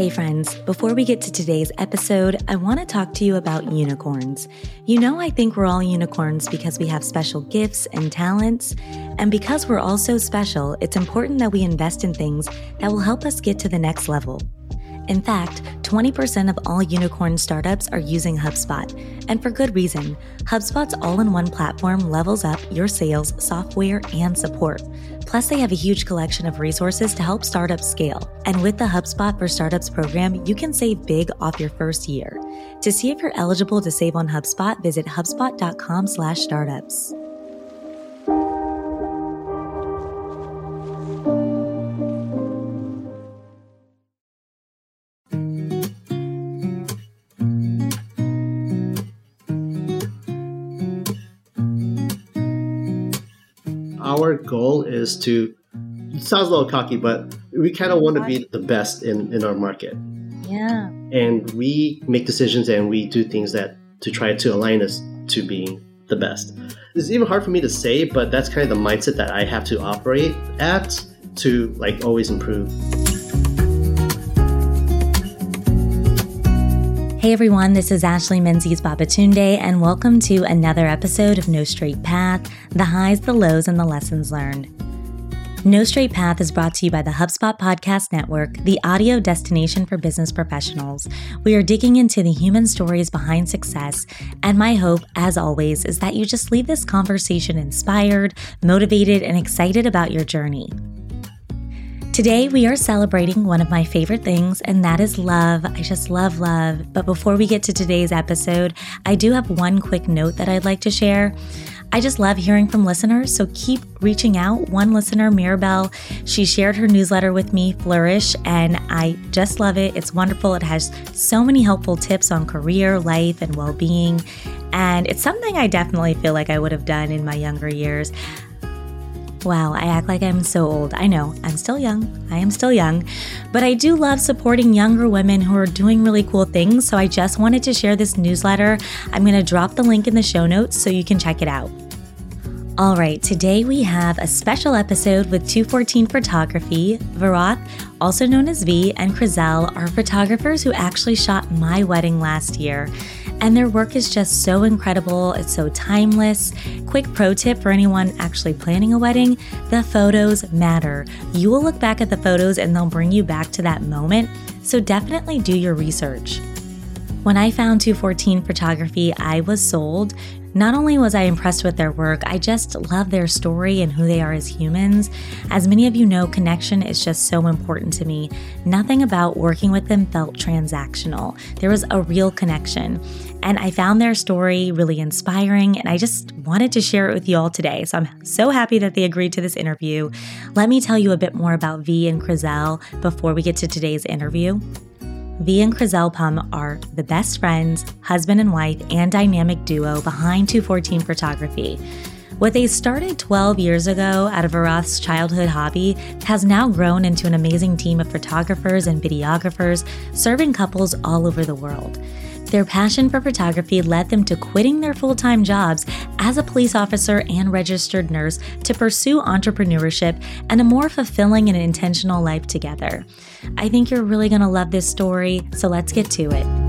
Hey, friends, before we get to today's episode, I want to talk to you about unicorns. You know, I think we're all unicorns because we have special gifts and talents. And because we're all so special, it's important that we invest in things that will help us get to the next level. In fact, 20% of all unicorn startups are using HubSpot, and for good reason. HubSpot's all in one platform levels up your sales, software, and support. Plus, they have a huge collection of resources to help startups scale. And with the HubSpot for Startups program, you can save big off your first year. To see if you're eligible to save on HubSpot, visit hubspot.com/startups. our goal is to it sounds a little cocky but we kind of want to be the best in in our market. Yeah. and we make decisions and we do things that to try to align us to being the best. It's even hard for me to say but that's kind of the mindset that i have to operate at to like always improve Hey everyone, this is Ashley Menzies Babatunde, and welcome to another episode of No Straight Path the highs, the lows, and the lessons learned. No Straight Path is brought to you by the HubSpot Podcast Network, the audio destination for business professionals. We are digging into the human stories behind success, and my hope, as always, is that you just leave this conversation inspired, motivated, and excited about your journey. Today, we are celebrating one of my favorite things, and that is love. I just love love. But before we get to today's episode, I do have one quick note that I'd like to share. I just love hearing from listeners, so keep reaching out. One listener, Mirabelle, she shared her newsletter with me, Flourish, and I just love it. It's wonderful. It has so many helpful tips on career, life, and well being. And it's something I definitely feel like I would have done in my younger years. Wow, I act like I'm so old. I know, I'm still young. I am still young. But I do love supporting younger women who are doing really cool things. So I just wanted to share this newsletter. I'm going to drop the link in the show notes so you can check it out. All right, today we have a special episode with 214 Photography. Virath, also known as V, and Krizelle are photographers who actually shot my wedding last year. And their work is just so incredible, it's so timeless. Quick pro tip for anyone actually planning a wedding the photos matter. You will look back at the photos and they'll bring you back to that moment, so definitely do your research. When I found 214 Photography, I was sold. Not only was I impressed with their work, I just love their story and who they are as humans. As many of you know, connection is just so important to me. Nothing about working with them felt transactional. There was a real connection. And I found their story really inspiring, and I just wanted to share it with you all today. So I'm so happy that they agreed to this interview. Let me tell you a bit more about V and Krizelle before we get to today's interview. V and Krizelle Pum are the best friends, husband and wife, and dynamic duo behind 214 Photography. What they started 12 years ago out of Virath's childhood hobby has now grown into an amazing team of photographers and videographers serving couples all over the world. Their passion for photography led them to quitting their full time jobs as a police officer and registered nurse to pursue entrepreneurship and a more fulfilling and intentional life together. I think you're really going to love this story, so let's get to it.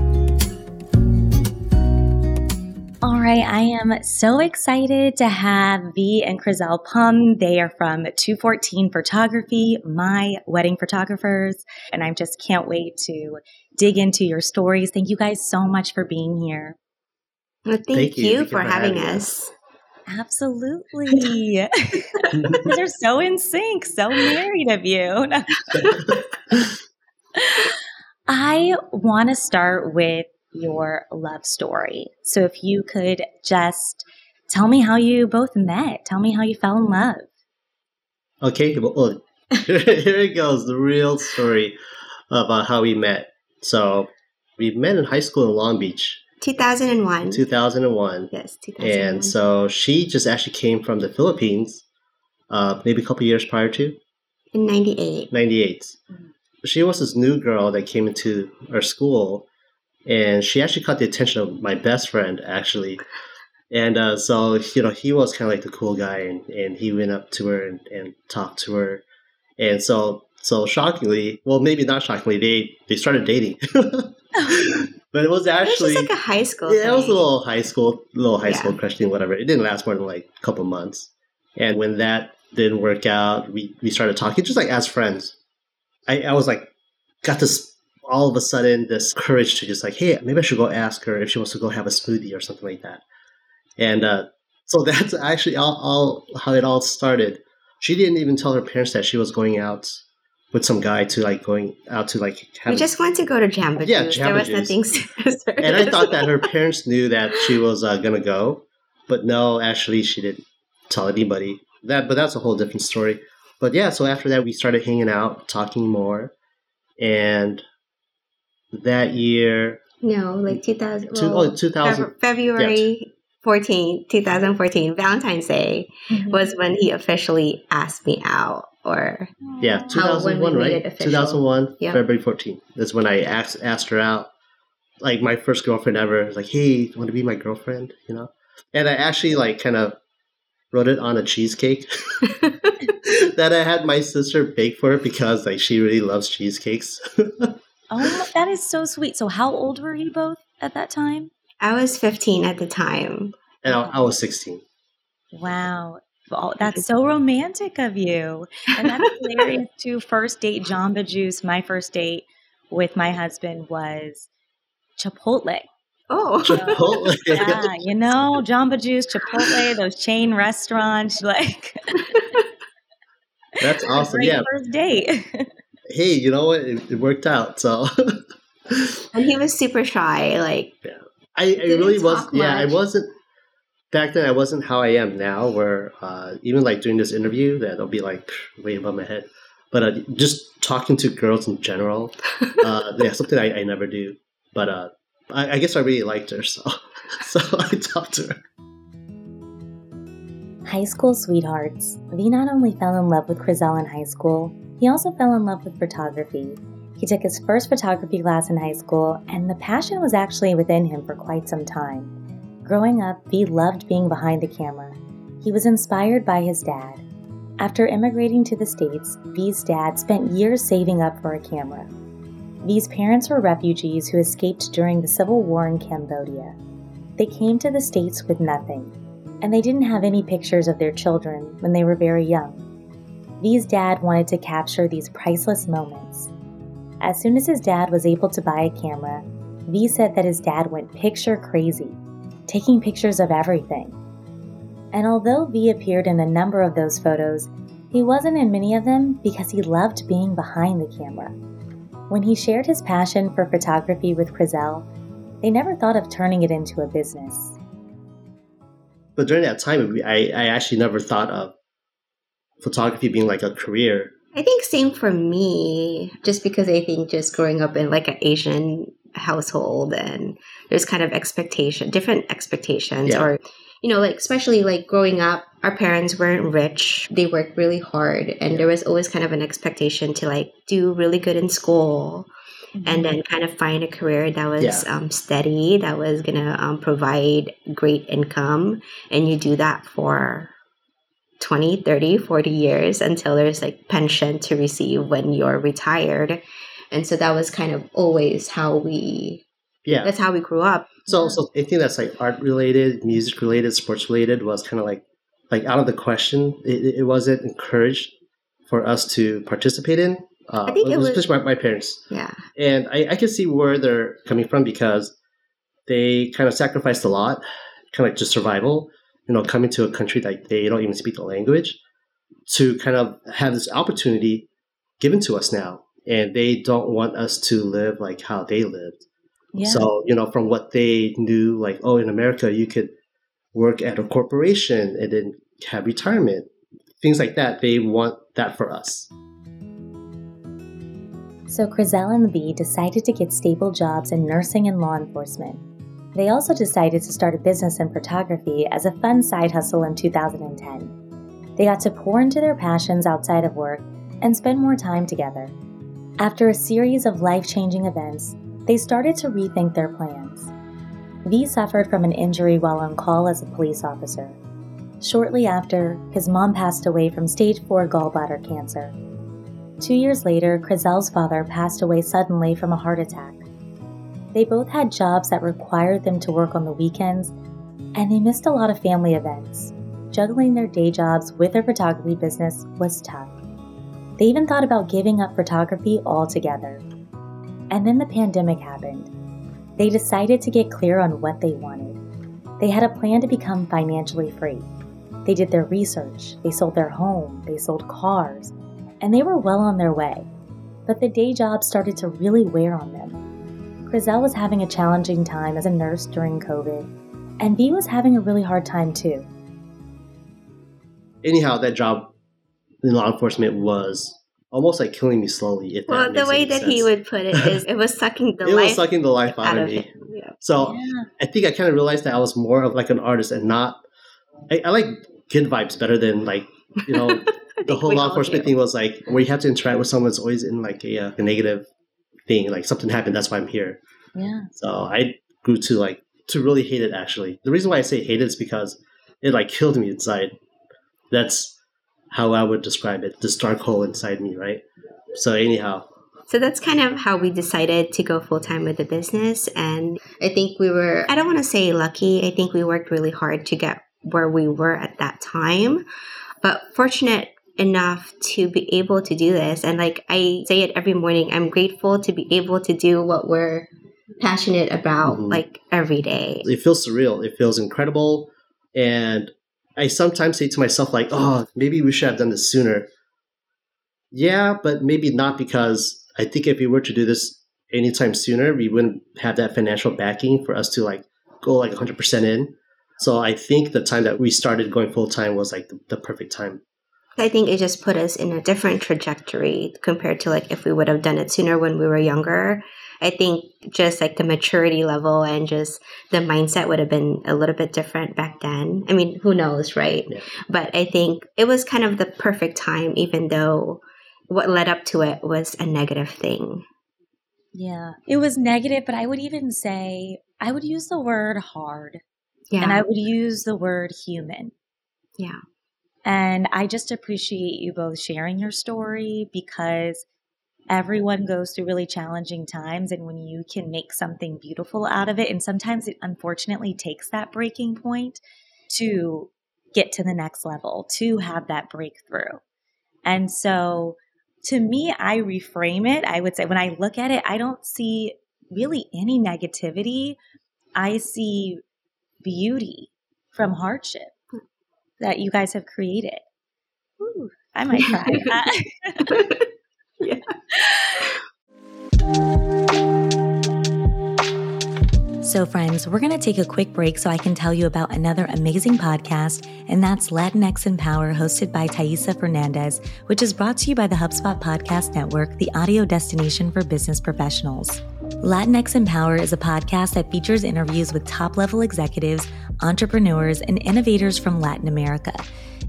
Right, I am so excited to have V and Krizelle Pum. They are from 214 Photography, my wedding photographers, and I just can't wait to dig into your stories. Thank you guys so much for being here. Well, thank, Thank you. you, Thank for for having having us. Absolutely. They're so in sync, so married of you. I want to start with your love story. So if you could just tell me how you both met, tell me how you fell in love. okay well here it goes the real story about how we met so we met in high school in long beach 2001. 2001 yes, 2001. And so she just actually came from the Philippines, uh, maybe a couple years prior to in 98. 98. She was this new girl that came into our school, and she actually caught the attention of my best friend, actually. And uh, so, you know, he was kind of like the cool guy, and, and he went up to her and, and talked to her. And so So shockingly, well, maybe not shockingly, they they started dating. but it was It was actually like a high school. yeah, it was a little high school, little high Yeah. school crush thing, whatever. It didn't last more than like a couple months. And when that didn't work out, we we started talking just like as friends. I I was like got this all of a sudden this courage to just like, hey, maybe I should go ask her if she wants to go have a smoothie or something like that. And uh, so that's actually all, all how it all started. She didn't even tell her parents that she was going out with some guy to like going out to like have We just went to go to Jamba Yeah. Jamba there was nothing serious. and I thought that her parents knew that she was uh, gonna go, but no, actually she didn't tell anybody. That, but that's a whole different story. But yeah, so after that we started hanging out, talking more, and that year, No, like 2000. two, well, oh, 2000, Feb- February 14, 2014, Valentine's Day Mm-hmm. was when he officially asked me out. Or yeah, How- when we 2001, right? 2001, Yeah. February 14th. That's when I asked asked her out. Like my first girlfriend ever. Like, hey, want to be my girlfriend? You know, and I actually like kind of wrote it on a cheesecake that I had my sister bake for her because like she really loves cheesecakes. Oh, that is so sweet. So, how old were you both at that time? I was 15 at the time. and I, I was 16. Wow. Oh, that's so romantic of you. And that's hilarious too. First date, Jamba Juice. My first date with my husband was Chipotle. Oh, Chipotle. Yeah, you know, Jamba Juice, Chipotle, those chain restaurants. Like, That's awesome. great Yeah. first date. Hey, you know what? It, it worked out. So and he was super shy. Like, I, I really was. talk Yeah, I wasn't. Back then, I wasn't how I am now. Where uh, even like doing this interview, that I'll be like way above my head. But uh, just talking to girls in general, uh, yeah, something I, I never do. But uh, I, I guess I really liked her, so so I talked to her. High school sweethearts. V not only fell in love with Krizelle in high school, he also fell in love with photography. He took his first photography class in high school, and the passion was actually within him for quite some time. Growing up, V loved being behind the camera. He was inspired by his dad. After immigrating to the States, V's dad spent years saving up for a camera. V's parents were refugees who escaped during the Civil War in Cambodia. They came to the States with nothing and they didn't have any pictures of their children when they were very young. V's dad wanted to capture these priceless moments. As soon as his dad was able to buy a camera, V said that his dad went picture crazy, taking pictures of everything. And although V appeared in a number of those photos, he wasn't in many of them because he loved being behind the camera. When he shared his passion for photography with Krizelle, they never thought of turning it into a business. But during that time, I, I actually never thought of photography being like a career. I think same for me, just because I think just growing up in like an Asian household and there's kind of expectation, different expectations, Yeah. or you know, like especially like growing up, our parents weren't rich; they worked really hard, and there was always kind of an expectation to like do really good in school, and then kind of find a career that was Yeah. um, steady, that was gonna um, provide great income, and you do that for 20, 30, 40 years until there's like pension to receive when you're retired. And so that was kind of always how we Yeah. that's how we grew up. So, so anything that's like art related, music related, sports related was kind of like, like out of the question. It, it wasn't encouraged for us to participate in. Uh, I think it was- especially my, my parents, Yeah. and I, I can see where they're coming from because they kind of sacrificed a lot, kind of like just survival. You know, coming to a country that they don't even speak the language, to kind of have this opportunity given to us now, and they don't want us to live like how they lived. Yeah. So, you know, from what they knew, like, oh, in America, you could work at a corporation and then have retirement, things like that. They want that for us. So Krizelle and V decided to get stable jobs in nursing and law enforcement. They also decided to start a business in photography as a fun side hustle in 2010. They got to pour into their passions outside of work and spend more time together. After a series of life changing events, they started to rethink their plans. V suffered from an injury while on call as a police officer. Shortly after, his mom passed away from stage 4 gallbladder cancer. Two years later, Krizelle's father passed away suddenly from a heart attack. They both had jobs that required them to work on the weekends, and they missed a lot of family events. Juggling their day jobs with their photography business was tough. They even thought about giving up photography altogether. And then the pandemic happened. They decided to get clear on what they wanted. They had a plan to become financially free. They did their research, they sold their home, they sold cars, and they were well on their way. But the day job started to really wear on them. Krizelle was having a challenging time as a nurse during COVID, and V was having a really hard time too. Anyhow, that job in law enforcement was almost like killing me slowly. If well, the way that sense. he would put it is, it was sucking the it life. was sucking the life out, out of, me. Yeah. So yeah. I think I kind of realized that I was more of like an artist and not. I, I like good vibes better than like you know the whole law enforcement thing was like where you have to interact with someone that's always in like a, uh, a negative thing like something happened that's why i'm here. Yeah. So i grew to like to really hate it actually. The reason why i say hate it is because it like killed me inside. That's how i would describe it this dark hole inside me right? So anyhow. So that's kind of how we decided to go full time with the business. And I think we were, I don't want to say lucky, I think we worked really hard to get where we were at that time. But fortunate enough to be able to do this. And like I say it every morning, I'm grateful to be able to do what we're passionate about mm-hmm. like every day. It feels surreal. It feels incredible. And I sometimes say to myself, like, oh, maybe we should have done this sooner. Yeah, but maybe not because I think if we were to do this anytime sooner, we wouldn't have that financial backing for us to like go like 100% in. So I think the time that we started going full time was like the, the perfect time. I think it just put us in a different trajectory compared to like if we would have done it sooner when we were younger. I think just like the maturity level and just the mindset would have been a little bit different back then. I mean, who knows, right? Yeah. But I think it was kind of the perfect time, even though what led up to it was a negative thing. Yeah, it was negative, but I would even say I would use the word hard. Yeah. And I would use the word human. Yeah. And I just appreciate you both sharing your story because everyone goes through really challenging times. And when you can make something beautiful out of it, and sometimes it unfortunately takes that breaking point to get to the next level, to have that breakthrough. And so to me, I reframe it. I would say when I look at it, I don't see really any negativity. I see beauty from hardship that you guys have created. Ooh, I might try uh, yeah. So, friends, we're going to take a quick break so I can tell you about another amazing podcast, and that's Latinx in Power, hosted by Thaisa Fernandez, which is brought to you by the HubSpot Podcast Network, the audio destination for business professionals. Latinx in Power is a podcast that features interviews with top level executives, entrepreneurs, and innovators from Latin America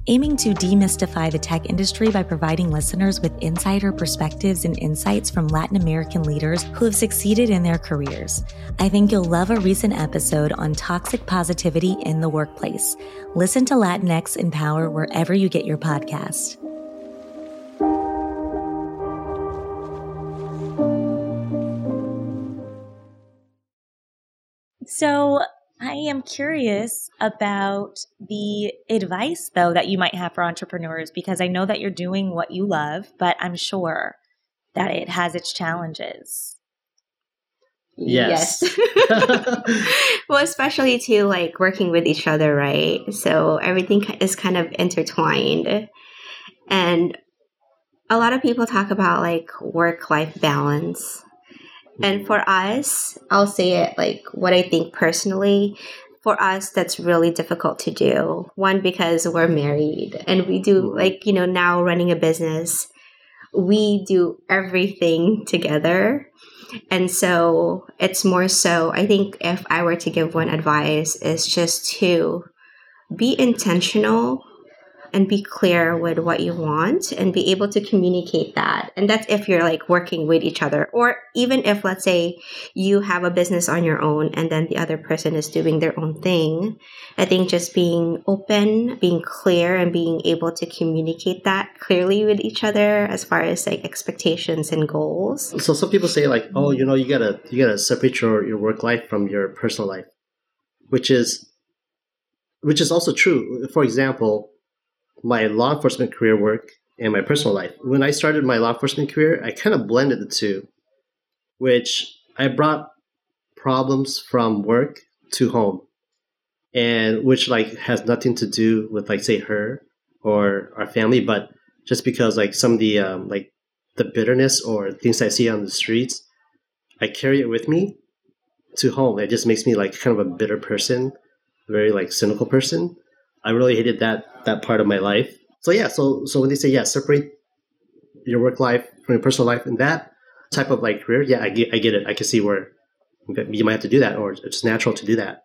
aiming to demystify the tech industry by providing listeners with insider perspectives and insights from Latin American leaders who have succeeded in their careers. I think you'll love a recent episode on toxic positivity in the workplace. Listen to Latinx in Power wherever you get your podcast. So, I am curious about the advice, though, that you might have for entrepreneurs because I know that you're doing what you love, but I'm sure that it has its challenges. Yes. yes. well, especially to like working with each other, right? So everything is kind of intertwined. And a lot of people talk about like work life balance and for us, I'll say it like what I think personally. For us, that's really difficult to do. One, because we're married and we do, mm-hmm. like, you know, now running a business, we do everything together. And so it's more so, I think if I were to give one advice, is just to be intentional and be clear with what you want and be able to communicate that. And that's if you're like working with each other, or even if, let's say, you have a business on your own and then the other person is doing their own thing. I think just being open, being clear, and being able to communicate that clearly with each other as far as like expectations and goals. So some people say like, oh, you know, you gotta you gotta separate your, your work life from your personal life, which is which is also true. For example, my law enforcement career work and my personal life. When I started my law enforcement career, I kind of blended the two, which I brought problems from work to home, and which like has nothing to do with like say her or our family, but just because like some of the um, like the bitterness or things I see on the streets, I carry it with me to home. It just makes me like kind of a bitter person very like cynical person. I really hated that that part of my life. So yeah, so so when they say yeah, separate your work life from your personal life and that type of like career, yeah, I get I get it. I can see where you might have to do that, or it's natural to do that.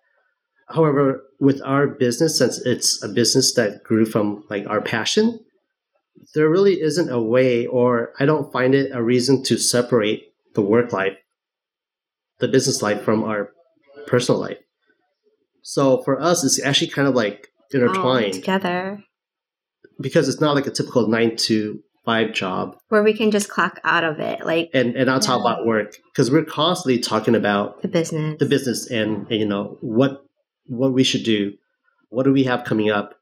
However, with our business, since it's a business that grew from like our passion, there really isn't a way, or I don't find it a reason to separate the work life, the business life from our personal life. So for us, it's actually kind of like Oh, intertwined together. Because it's not like a typical nine to five job. Where we can just clock out of it, like and and not yeah. talk about work. Because we're constantly talking about the business, the business, and, and you know what what we should do, what do we have coming up,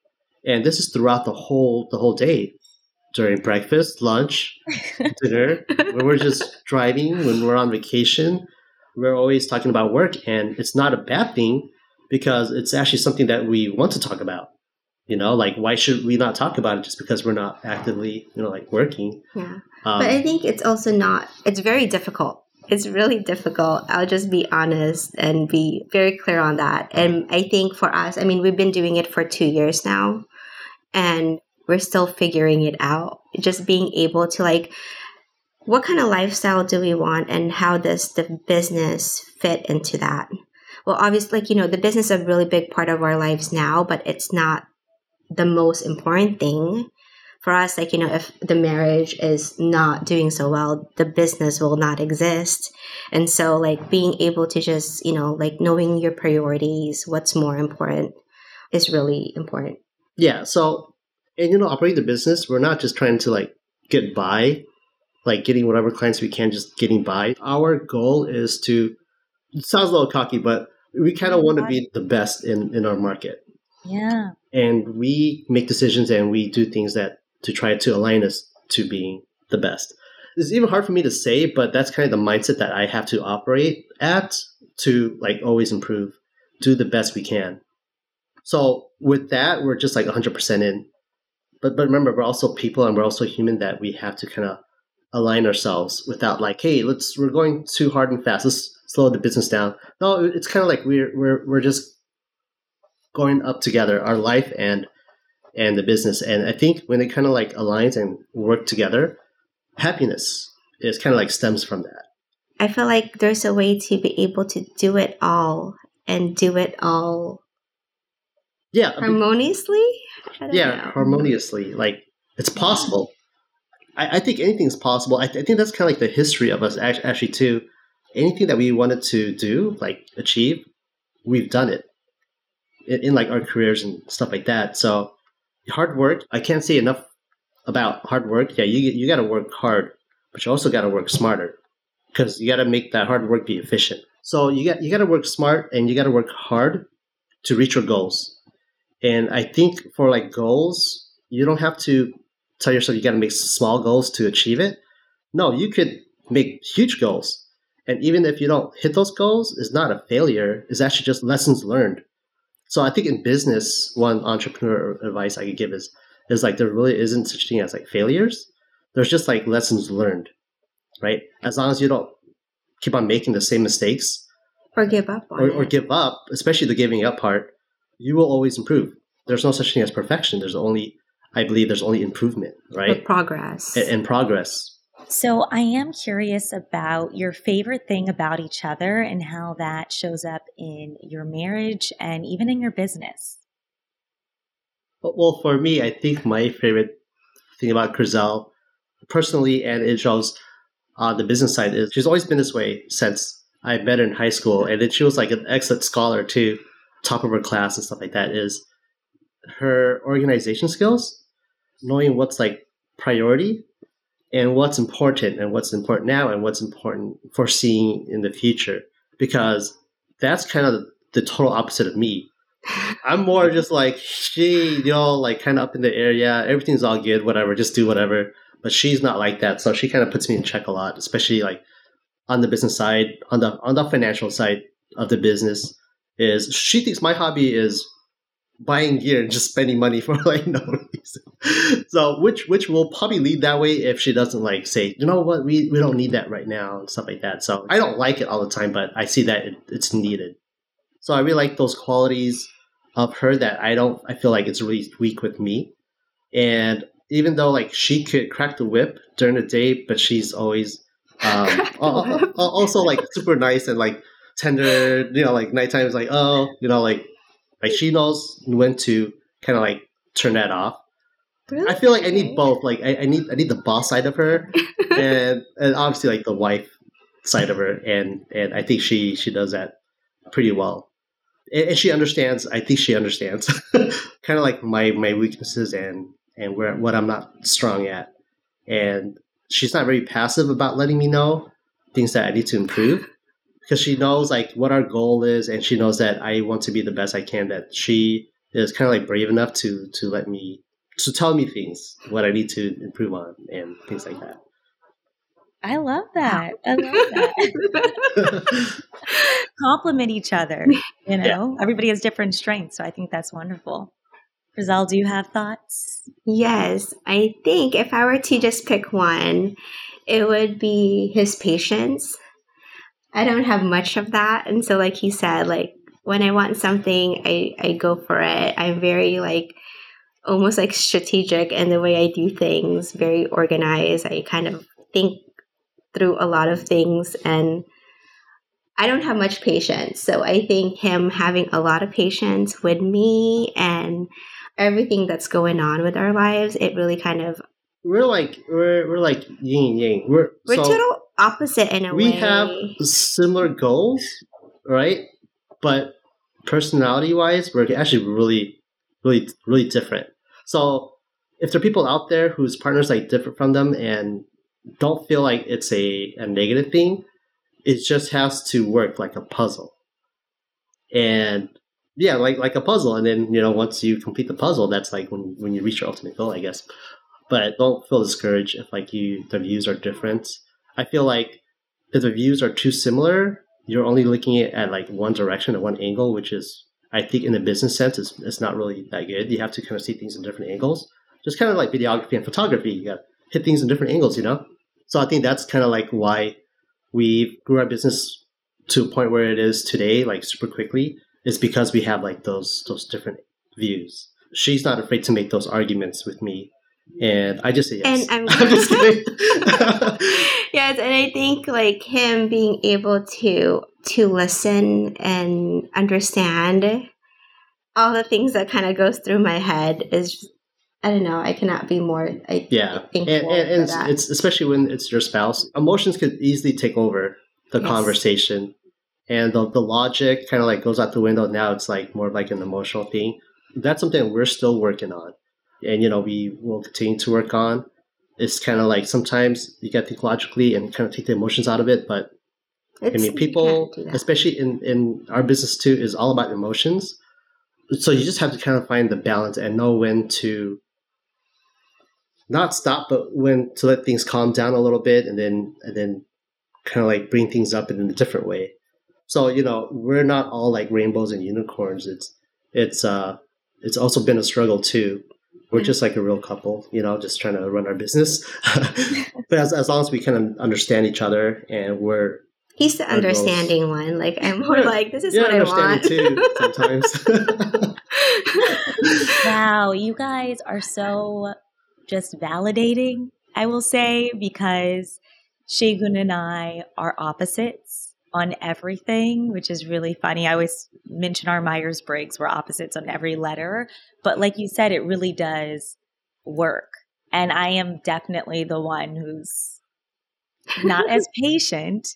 and this is throughout the whole the whole day. During breakfast, lunch, dinner, when we're just driving, when we're on vacation, we're always talking about work, and it's not a bad thing because it's actually something that we want to talk about. You know, like why should we not talk about it just because we're not actively, you know, like working? Yeah. Um, but I think it's also not, it's very difficult. It's really difficult. I'll just be honest and be very clear on that. And I think for us, I mean, we've been doing it for two years now and we're still figuring it out. Just being able to like, what kind of lifestyle do we want and how does the business fit into that? Well, obviously, like, you know, the business is a really big part of our lives now, but it's not the most important thing for us. Like, you know, if the marriage is not doing so well, the business will not exist. And so, like, being able to just, you know, like knowing your priorities, what's more important is really important. Yeah. So, and, you know, operating the business, we're not just trying to like get by, like getting whatever clients we can, just getting by. Our goal is to, it sounds a little cocky, but we kind of mm-hmm. want to be the best in in our market. Yeah. And we make decisions and we do things that to try to align us to being the best. It's even hard for me to say, but that's kind of the mindset that I have to operate at to like always improve, do the best we can. So with that, we're just like 100% in. But but remember, we're also people and we're also human that we have to kind of align ourselves without like, hey, let's we're going too hard and fast. Let's slow the business down. No, it's kind of like we're we're we're just going up together, our life and and the business. And I think when it kind of like aligns and work together, happiness is kind of like stems from that. I feel like there's a way to be able to do it all and do it all yeah harmoniously yeah know. harmoniously like it's possible I, I think anything's possible I, th- I think that's kind of like the history of us actually too anything that we wanted to do, like achieve, we've done it in, in like our careers and stuff like that. So hard work, I can't say enough about hard work. Yeah, you you got to work hard, but you also got to work smarter because you got to make that hard work be efficient. So you got you got to work smart and you got to work hard to reach your goals. And I think for like goals, you don't have to tell yourself you got to make small goals to achieve it. No, you could make huge goals and even if you don't hit those goals, it's not a failure. It's actually just lessons learned. So I think in business, one entrepreneur advice I could give is is like there really isn't such thing as like failures. There's just like lessons learned, right? As long as you don't keep on making the same mistakes or give up or, or, give up, especially the giving up part, you will always improve. There's no such thing as perfection. There's only, I believe, there's only improvement, right? progress and, and progress. So, I am curious about your favorite thing about each other and how that shows up in your marriage and even in your business. Well, for me, I think my favorite thing about Krizelle, personally, and it shows on the business side, is she's always been this way since I met her in high school, and then she was like an excellent scholar too, top of her class and stuff like that. Is her organization skills, knowing what's like priority and what's important and what's important now and what's important foreseeing in the future. Because that's kind of the total opposite of me. I'm more just like she you know like kind of up in the air. Yeah, everything's all good whatever just do whatever. But she's not like that. So she kind of puts me in check a lot especially like on the business side on the on the financial side of the business is she thinks my hobby is buying gear and just spending money for like no reason. So which which will probably lead that way if she doesn't like say, you know what, we, we don't need that right now and stuff like that. So I don't like it all the time, but I see that it, it's needed. So I really like those qualities of her that I don't I feel like it's really weak with me. And even though like she could crack the whip during the day, but she's always um, also like super nice and like tender, you know, like nighttime is like, oh, you know, like like she knows when to kind of like turn that off. Really? I feel like I need both. Like I, I need I need the boss side of her, and and obviously like the wife side of her, and and I think she she does that pretty well, and, and she understands. I think she understands, kind of like my my weaknesses and and where what I'm not strong at, and she's not very passive about letting me know things that I need to improve because she knows like what our goal is and she knows that I want to be the best I can that she is kind of like brave enough to to let me to tell me things what I need to improve on and things like that. I love that. I love that. Compliment each other. You know, yeah. everybody has different strengths, so I think that's wonderful. Krizelle, do you have thoughts? Yes, I think if I were to just pick one, it would be his patience. I don't have much of that. And so, like he said, like when I want something, I, I go for it. I'm very like almost like strategic in the way I do things, very organized. I kind of think through a lot of things and I don't have much patience. So I think him having a lot of patience with me and everything that's going on with our lives, it really kind of we're like we're we're like yin yang. We're we're so total opposite in a we way. We have similar goals, right? But personality wise, we're actually really, really, really different. So if there are people out there whose partners like different from them and don't feel like it's a, a negative thing, it just has to work like a puzzle. And yeah, like like a puzzle. And then, you know, once you complete the puzzle, that's like when, when you reach your ultimate goal, I guess but don't feel discouraged if like you the views are different. I feel like if the views are too similar, you're only looking at, like one direction or one angle, which is I think in the business sense is it's not really that good. You have to kind of see things in different angles. Just kind of like videography and photography, you got hit things in different angles, you know. So I think that's kind of like why we grew our business to a point where it is today, like super quickly, is because we have like those those different views. She's not afraid to make those arguments with me and I just say yes. And I'm, I'm just kidding. and I think like him being able to to listen and understand all the things that kind of goes through my head is just, I don't know. I cannot be more. I, yeah, and, and, and it's, it's, especially when it's your spouse. Emotions could easily take over the yes. conversation, and the the logic kind of like goes out the window. Now it's like more like an emotional thing. That's something we're still working on and you know we will continue to work on. It's kind of like sometimes you got to think logically and kind of take the emotions out of it, but it's, I mean, people, especially in in our business too, is all about emotions. So you just have to kind of find the balance and know when to not stop, but when to let things calm down a little bit, and then and then kind of like bring things up in a different way. So you know, we're not all like rainbows and unicorns. It's it's uh it's also been a struggle too we're just like a real couple, you know, just trying to run our business. but as, as long as we can understand each other and we're He's the understanding goals. one. Like I'm more like this is yeah, what I want. too sometimes. wow, you guys are so just validating. I will say because Shagun and I are opposites on everything, which is really funny. I always mention our Myers Briggs, we're opposites on every letter. But like you said, it really does work. And I am definitely the one who's not as patient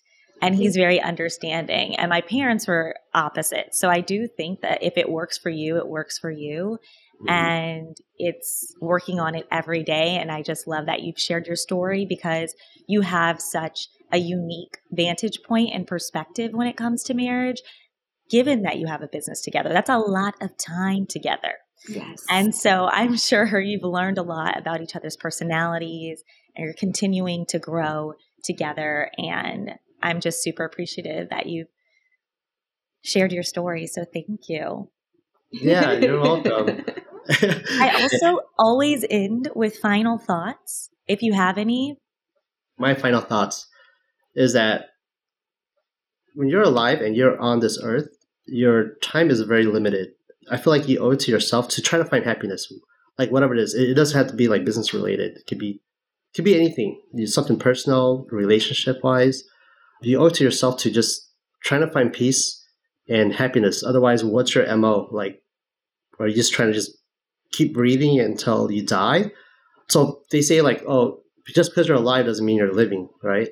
and he's very understanding. And my parents were opposite. So I do think that if it works for you, it works for you. Mm-hmm. And it's working on it every day. And I just love that you've shared your story because you have such a unique vantage point and perspective when it comes to marriage, given that you have a business together. That's a lot of time together. Yes. And so I'm sure you've learned a lot about each other's personalities and you're continuing to grow together. And I'm just super appreciative that you've shared your story. So thank you. Yeah, you're welcome. I also always end with final thoughts. If you have any. My final thoughts is that when you're alive and you're on this earth, your time is very limited. I feel like you owe it to yourself to try to find happiness, like whatever it is. It, doesn't have to be like business related. It could be, it could be anything. Something personal, relationship wise. You owe it to yourself to just trying to find peace and happiness. Otherwise, what's your mo? Like, are you just trying to just keep breathing until you die? So they say like, oh, just because you're alive doesn't mean you're living, right?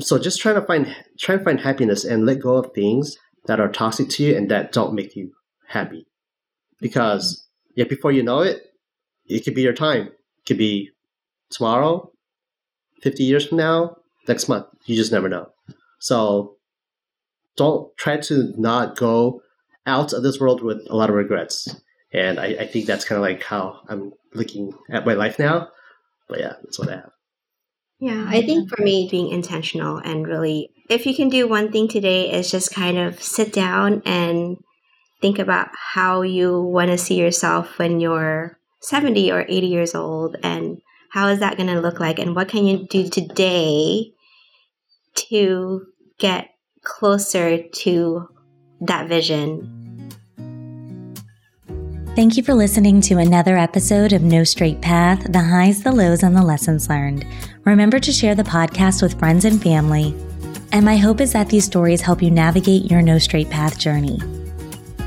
So just try to find try and find happiness and let go of things that are toxic to you and that don't make you happy. Because yeah, before you know it, it could be your time. It could be tomorrow, fifty years from now, next month. You just never know. So don't try to not go out of this world with a lot of regrets. And I, I think that's kind of like how I'm looking at my life now. But yeah, that's what I have. Yeah, I think for me, being intentional and really, if you can do one thing today, is just kind of sit down and think about how you want to see yourself when you're 70 or 80 years old and how is that going to look like and what can you do today to get closer to that vision Thank you for listening to another episode of No Straight Path the highs, the lows, and the lessons learned. Remember to share the podcast with friends and family. And my hope is that these stories help you navigate your No Straight Path journey.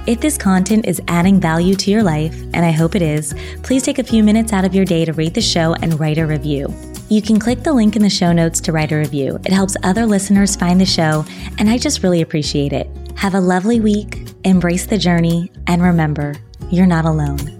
If this content is adding value to your life, and I hope it is, please take a few minutes out of your day to rate the show and write a review. You can click the link in the show notes to write a review. It helps other listeners find the show, and I just really appreciate it. Have a lovely week, embrace the journey, and remember, you're not alone.